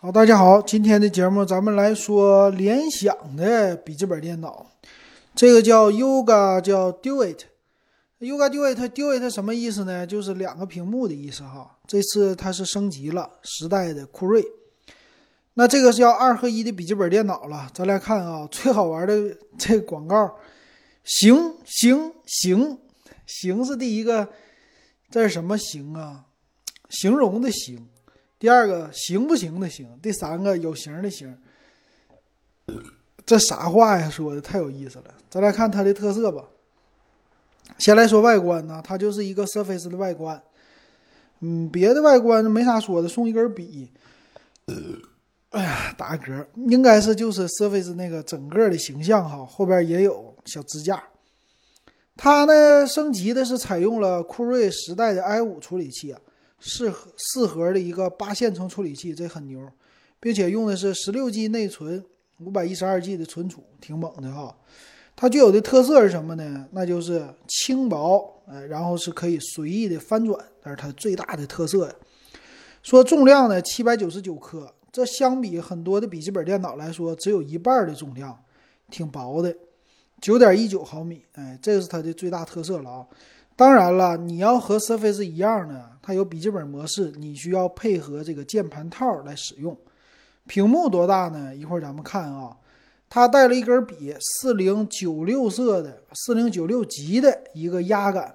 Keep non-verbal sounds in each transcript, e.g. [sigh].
好，大家好，今天的节目咱们来说联想的笔记本电脑，这个叫 Yoga，叫 Duet。Yoga Duet，Duet 什么意思呢？就是两个屏幕的意思哈。这次它是升级了时代的酷睿，那这个是要二合一的笔记本电脑了。咱来看啊，最好玩的 [laughs] 这广告，行行行行是第一个，这是什么行啊？形容的形。第二个行不行的行，第三个有型的型，这啥话呀？说的太有意思了。咱来看它的特色吧。先来说外观呢，它就是一个 Surface 的外观。嗯，别的外观没啥说的，送一根笔。哎呀，打嗝，应该是就是 Surface 那个整个的形象哈，后边也有小支架。它呢升级的是采用了酷睿十代的 i 五处理器啊。四核四核的一个八线程处理器，这很牛，并且用的是十六 G 内存，五百一十二 G 的存储，挺猛的哈。它具有的特色是什么呢？那就是轻薄，呃，然后是可以随意的翻转，但是它最大的特色呀。说重量呢，七百九十九克，这相比很多的笔记本电脑来说，只有一半的重量，挺薄的，九点一九毫米，哎，这是它的最大特色了啊。当然了，你要和 Surface 一样的，它有笔记本模式，你需要配合这个键盘套来使用。屏幕多大呢？一会儿咱们看啊。它带了一根笔，四零九六色的，四零九六级的一个压感，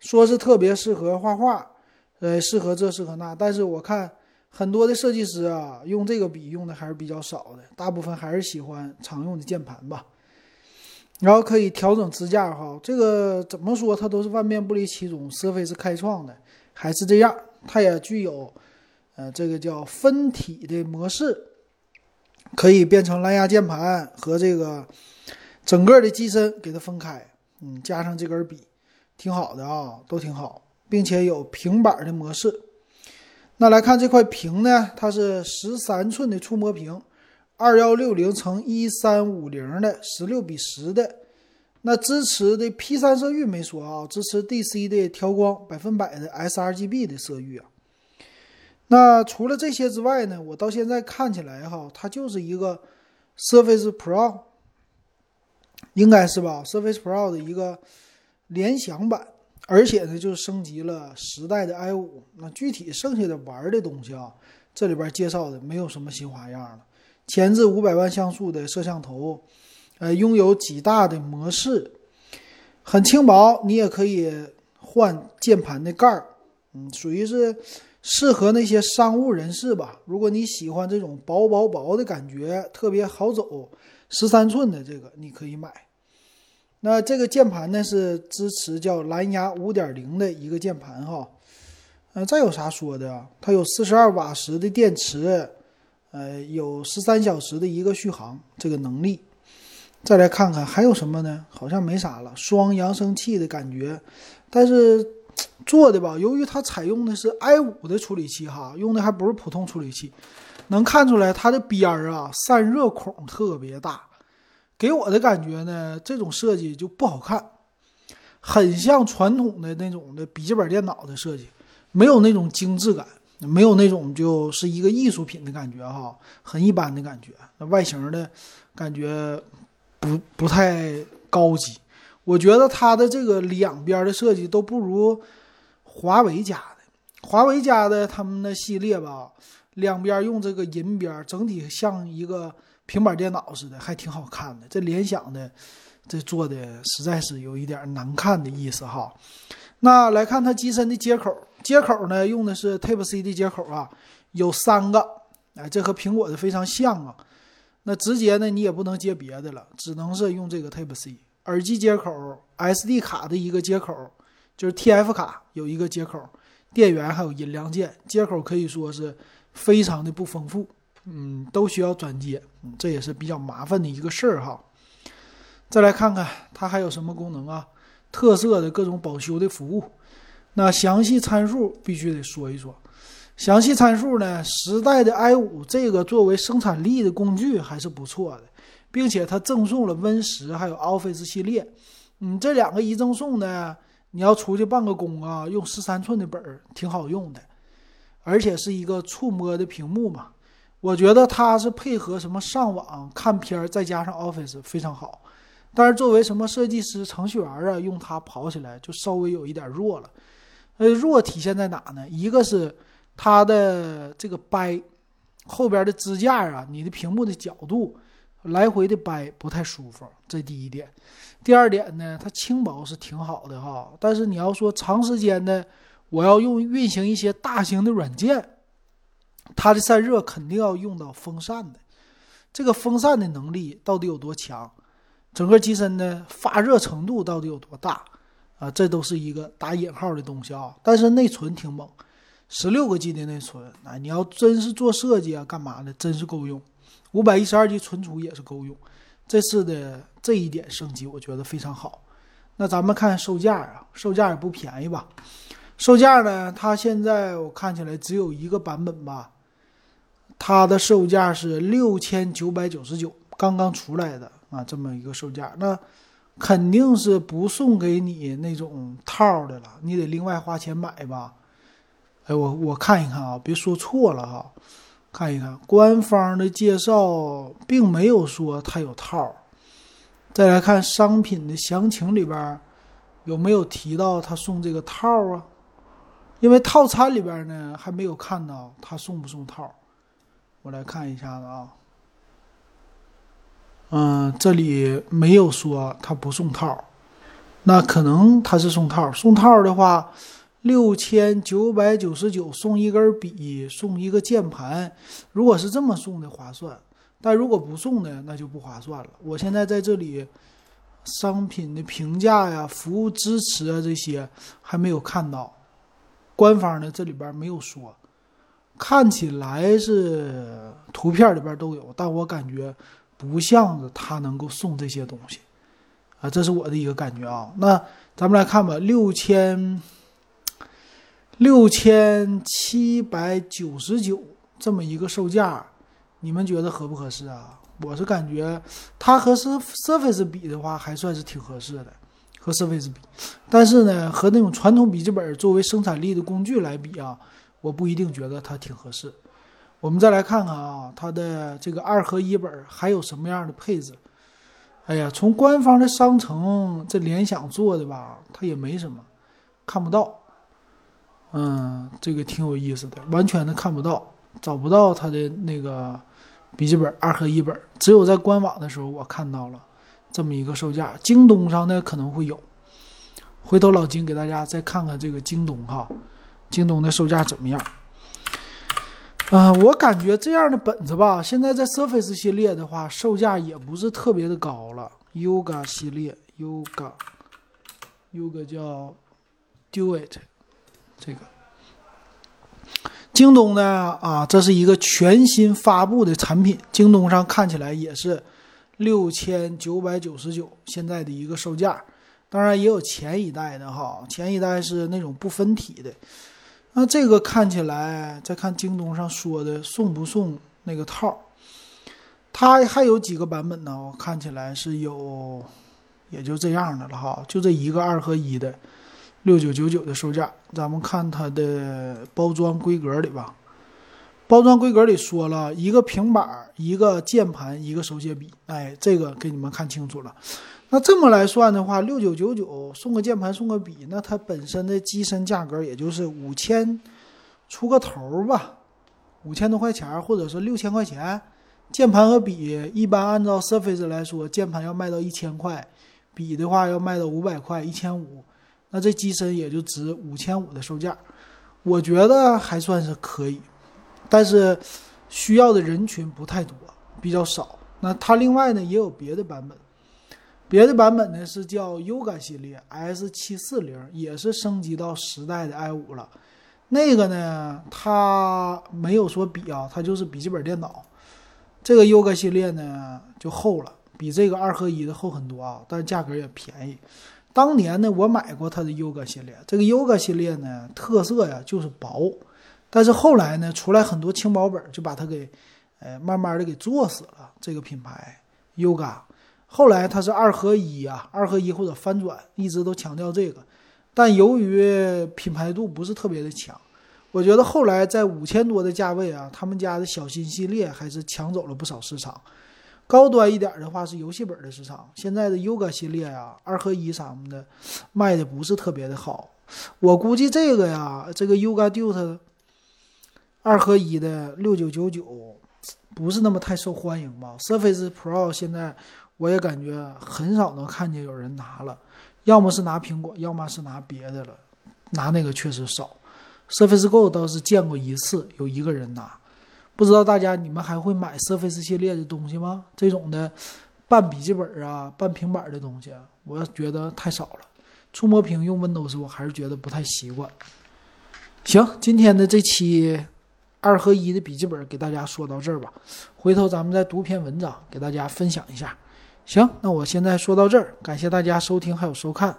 说是特别适合画画，呃，适合这适合那。但是我看很多的设计师啊，用这个笔用的还是比较少的，大部分还是喜欢常用的键盘吧。然后可以调整支架哈，这个怎么说它都是万变不离其宗，Surface 开创的，还是这样。它也具有，呃，这个叫分体的模式，可以变成蓝牙键盘和这个整个的机身给它分开，嗯，加上这根笔，挺好的啊，都挺好，并且有平板的模式。那来看这块屏呢，它是十三寸的触摸屏。二幺六零乘一三五零的十六比十的，那支持的 P 三色域没说啊，支持 DC 的调光，百分百的 sRGB 的色域啊。那除了这些之外呢，我到现在看起来哈，它就是一个 Surface Pro，应该是吧？Surface Pro 的一个联想版，而且呢，就升级了十代的 i 五。那具体剩下的玩的东西啊，这里边介绍的没有什么新花样了。前置五百万像素的摄像头，呃，拥有几大的模式，很轻薄，你也可以换键盘的盖儿，嗯，属于是适合那些商务人士吧。如果你喜欢这种薄薄薄的感觉，特别好走，十三寸的这个你可以买。那这个键盘呢是支持叫蓝牙五点零的一个键盘哈，呃，再有啥说的？它有四十二瓦时的电池。呃，有十三小时的一个续航这个能力，再来看看还有什么呢？好像没啥了。双扬声器的感觉，但是 [tsk] 做的吧，由于它采用的是 i 五的处理器哈，用的还不是普通处理器，能看出来它的边儿啊散热孔特别大，给我的感觉呢，这种设计就不好看，很像传统的那种的笔记本电脑的设计，没有那种精致感。没有那种就是一个艺术品的感觉哈，很一般的感觉。那外形的感觉不不太高级。我觉得它的这个两边的设计都不如华为家的。华为家的他们的系列吧，两边用这个银边，整体像一个平板电脑似的，还挺好看的。这联想的这做的实在是有一点难看的意思哈。那来看它机身的接口。接口呢，用的是 Type C 的接口啊，有三个，哎，这和苹果的非常像啊。那直接呢，你也不能接别的了，只能是用这个 Type C。耳机接口、SD 卡的一个接口，就是 TF 卡有一个接口，电源还有音量键接口可以说是非常的不丰富，嗯，都需要转接，这也是比较麻烦的一个事儿哈。再来看看它还有什么功能啊？特色的各种保修的服务。那详细参数必须得说一说，详细参数呢？十代的 i 五这个作为生产力的工具还是不错的，并且它赠送了 Win 十还有 Office 系列，嗯，这两个一赠送呢，你要出去办个工啊，用十三寸的本儿挺好用的，而且是一个触摸的屏幕嘛。我觉得它是配合什么上网看片儿，再加上 Office 非常好。但是作为什么设计师、程序员啊，用它跑起来就稍微有一点弱了。呃，弱体现在哪呢？一个是它的这个掰后边的支架啊，你的屏幕的角度来回的掰不太舒服，这第一点。第二点呢，它轻薄是挺好的哈，但是你要说长时间的，我要用运行一些大型的软件，它的散热肯定要用到风扇的。这个风扇的能力到底有多强？整个机身的发热程度到底有多大？啊，这都是一个打引号的东西啊。但是内存挺猛，十六个 G 的内存啊，你要真是做设计啊，干嘛的，真是够用。五百一十二 G 存储也是够用。这次的这一点升级，我觉得非常好。那咱们看售价啊，售价也不便宜吧？售价呢，它现在我看起来只有一个版本吧，它的售价是六千九百九十九，刚刚出来的啊，这么一个售价，那肯定是不送给你那种套的了，你得另外花钱买吧？哎，我我看一看啊，别说错了哈。看一看官方的介绍，并没有说它有套。再来看商品的详情里边，有没有提到他送这个套啊？因为套餐里边呢还没有看到他送不送套。我来看一下子啊，嗯，这里没有说他不送套，那可能他是送套。送套的话。六千九百九十九送一根笔，送一个键盘。如果是这么送的划算，但如果不送的那就不划算了。我现在在这里，商品的评价呀、服务支持啊这些还没有看到，官方的这里边没有说。看起来是图片里边都有，但我感觉不像是他能够送这些东西啊，这是我的一个感觉啊。那咱们来看吧，六千。六千七百九十九这么一个售价，你们觉得合不合适啊？我是感觉它和 Surface 比的话，还算是挺合适的，和 Surface 比。但是呢，和那种传统笔记本作为生产力的工具来比啊，我不一定觉得它挺合适。我们再来看看啊，它的这个二合一本还有什么样的配置？哎呀，从官方的商城，这联想做的吧，它也没什么，看不到。嗯，这个挺有意思的，完全的看不到，找不到它的那个笔记本二合一本，只有在官网的时候我看到了这么一个售价。京东上呢可能会有，回头老金给大家再看看这个京东哈，京东的售价怎么样？啊，我感觉这样的本子吧，现在在 Surface 系列的话，售价也不是特别的高了。Yoga 系列，Yoga，Yoga 叫 Do It。这个京东呢啊，这是一个全新发布的产品，京东上看起来也是六千九百九十九，现在的一个售价。当然也有前一代的哈，前一代是那种不分体的。那这个看起来，再看京东上说的送不送那个套，它还有几个版本呢？我看起来是有，也就这样的了哈，就这一个二合一的。六九九九的售价，咱们看它的包装规格里吧。包装规格里说了一个平板、一个键盘、一个手写笔。哎，这个给你们看清楚了。那这么来算的话，六九九九送个键盘、送个笔，那它本身的机身价格也就是五千出个头吧，五千多块钱，或者是六千块钱。键盘和笔一般按照 Surface 来说，键盘要卖到一千块，笔的话要卖到五百块、一千五。那这机身也就值五千五的售价，我觉得还算是可以，但是需要的人群不太多，比较少。那它另外呢也有别的版本，别的版本呢是叫 Yoga 系列 S 七四零，也是升级到十代的 i 五了。那个呢它没有说比啊，它就是笔记本电脑。这个 Yoga 系列呢就厚了，比这个二合一的厚很多啊，但价格也便宜。当年呢，我买过它的 Yoga 系列。这个 Yoga 系列呢，特色呀就是薄，但是后来呢，出来很多轻薄本，就把它给，呃，慢慢的给做死了。这个品牌 Yoga，后来它是二合一啊，二合一或者翻转，一直都强调这个。但由于品牌度不是特别的强，我觉得后来在五千多的价位啊，他们家的小新系列还是抢走了不少市场。高端一点的话是游戏本的市场，现在的 Yoga 系列呀，二合一什么的卖的不是特别的好。我估计这个呀，这个 Yoga Duet 二合一的六九九九不是那么太受欢迎吧？Surface Pro 现在我也感觉很少能看见有人拿了，要么是拿苹果，要么是拿别的了，拿那个确实少。Surface Go 倒是见过一次，有一个人拿。不知道大家你们还会买 Surface 系列的东西吗？这种的半笔记本啊、半平板的东西，我觉得太少了。触摸屏用 Windows 我还是觉得不太习惯。行，今天的这期二合一的笔记本给大家说到这儿吧，回头咱们再读篇文章给大家分享一下。行，那我现在说到这儿，感谢大家收听还有收看。